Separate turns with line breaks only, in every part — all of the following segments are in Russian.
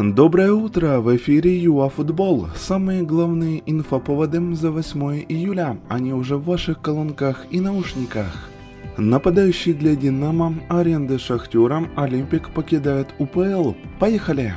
Доброе утро! В эфире ЮАФутбол. Самые главные инфоповоды за 8 июля. Они уже в ваших колонках и наушниках. Нападающий для Динамо, аренды Шахтера, Олимпик покидает УПЛ. Поехали!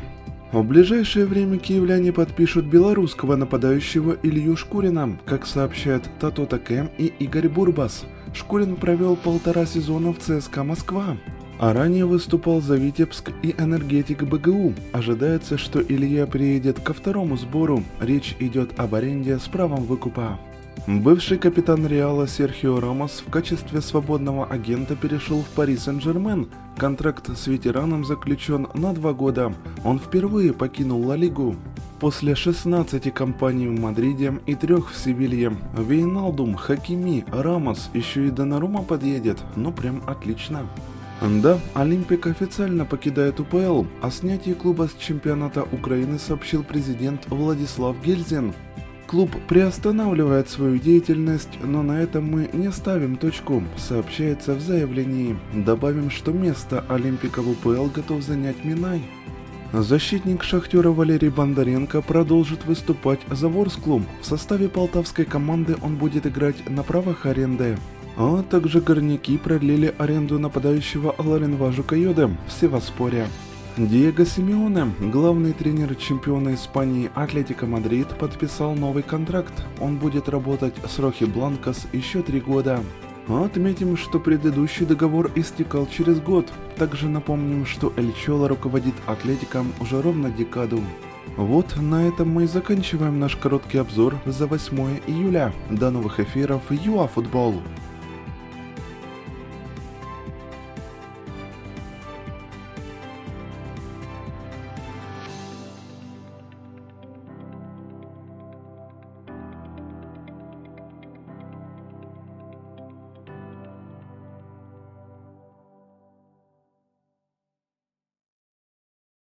В ближайшее время киевляне подпишут белорусского нападающего Илью Шкурина, как сообщают Тато Таке и Игорь Бурбас. Шкурин провел полтора сезона в ЦСКА Москва а ранее выступал за Витебск и энергетик БГУ. Ожидается, что Илья приедет ко второму сбору. Речь идет об аренде с правом выкупа. Бывший капитан Реала Серхио Рамос в качестве свободного агента перешел в Пари Сен-Жермен. Контракт с ветераном заключен на два года. Он впервые покинул Ла Лигу. После 16 кампаний в Мадриде и трех в Севилье, Вейналдум, Хакими, Рамос, еще и Донарума подъедет. Ну прям отлично. Да, Олимпик официально покидает УПЛ. О снятии клуба с чемпионата Украины сообщил президент Владислав Гельзин. Клуб приостанавливает свою деятельность, но на этом мы не ставим точку, сообщается в заявлении. Добавим, что место Олимпика в УПЛ готов занять Минай. Защитник Шахтера Валерий Бондаренко продолжит выступать за Ворсклум. В составе полтавской команды он будет играть на правах аренды. А также горняки продлили аренду нападающего Оларенважу Кайоде в Сивасспоре. Диего Симеоне, главный тренер чемпиона Испании Атлетика Мадрид, подписал новый контракт. Он будет работать с Рохибланкос еще три года. Отметим, что предыдущий договор истекал через год. Также напомним, что Эль Чоло руководит Атлетиком уже ровно декаду. Вот на этом мы и заканчиваем наш короткий обзор за 8 июля. До новых эфиров ЮАФутбол! Футбол!